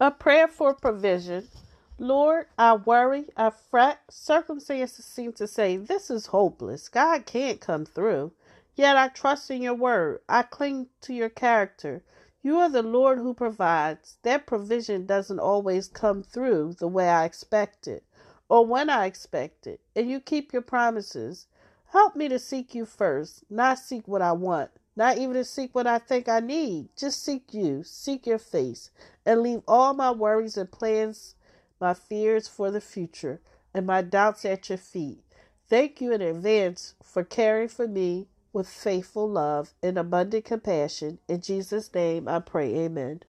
A prayer for provision. Lord, I worry, I fret. Circumstances seem to say, This is hopeless. God can't come through. Yet I trust in your word. I cling to your character. You are the Lord who provides. That provision doesn't always come through the way I expect it or when I expect it, and you keep your promises. Help me to seek you first, not seek what I want, not even to seek what I think I need. Just seek you, seek your face, and leave all my worries and plans, my fears for the future, and my doubts at your feet. Thank you in advance for caring for me with faithful love and abundant compassion. In Jesus' name I pray, Amen.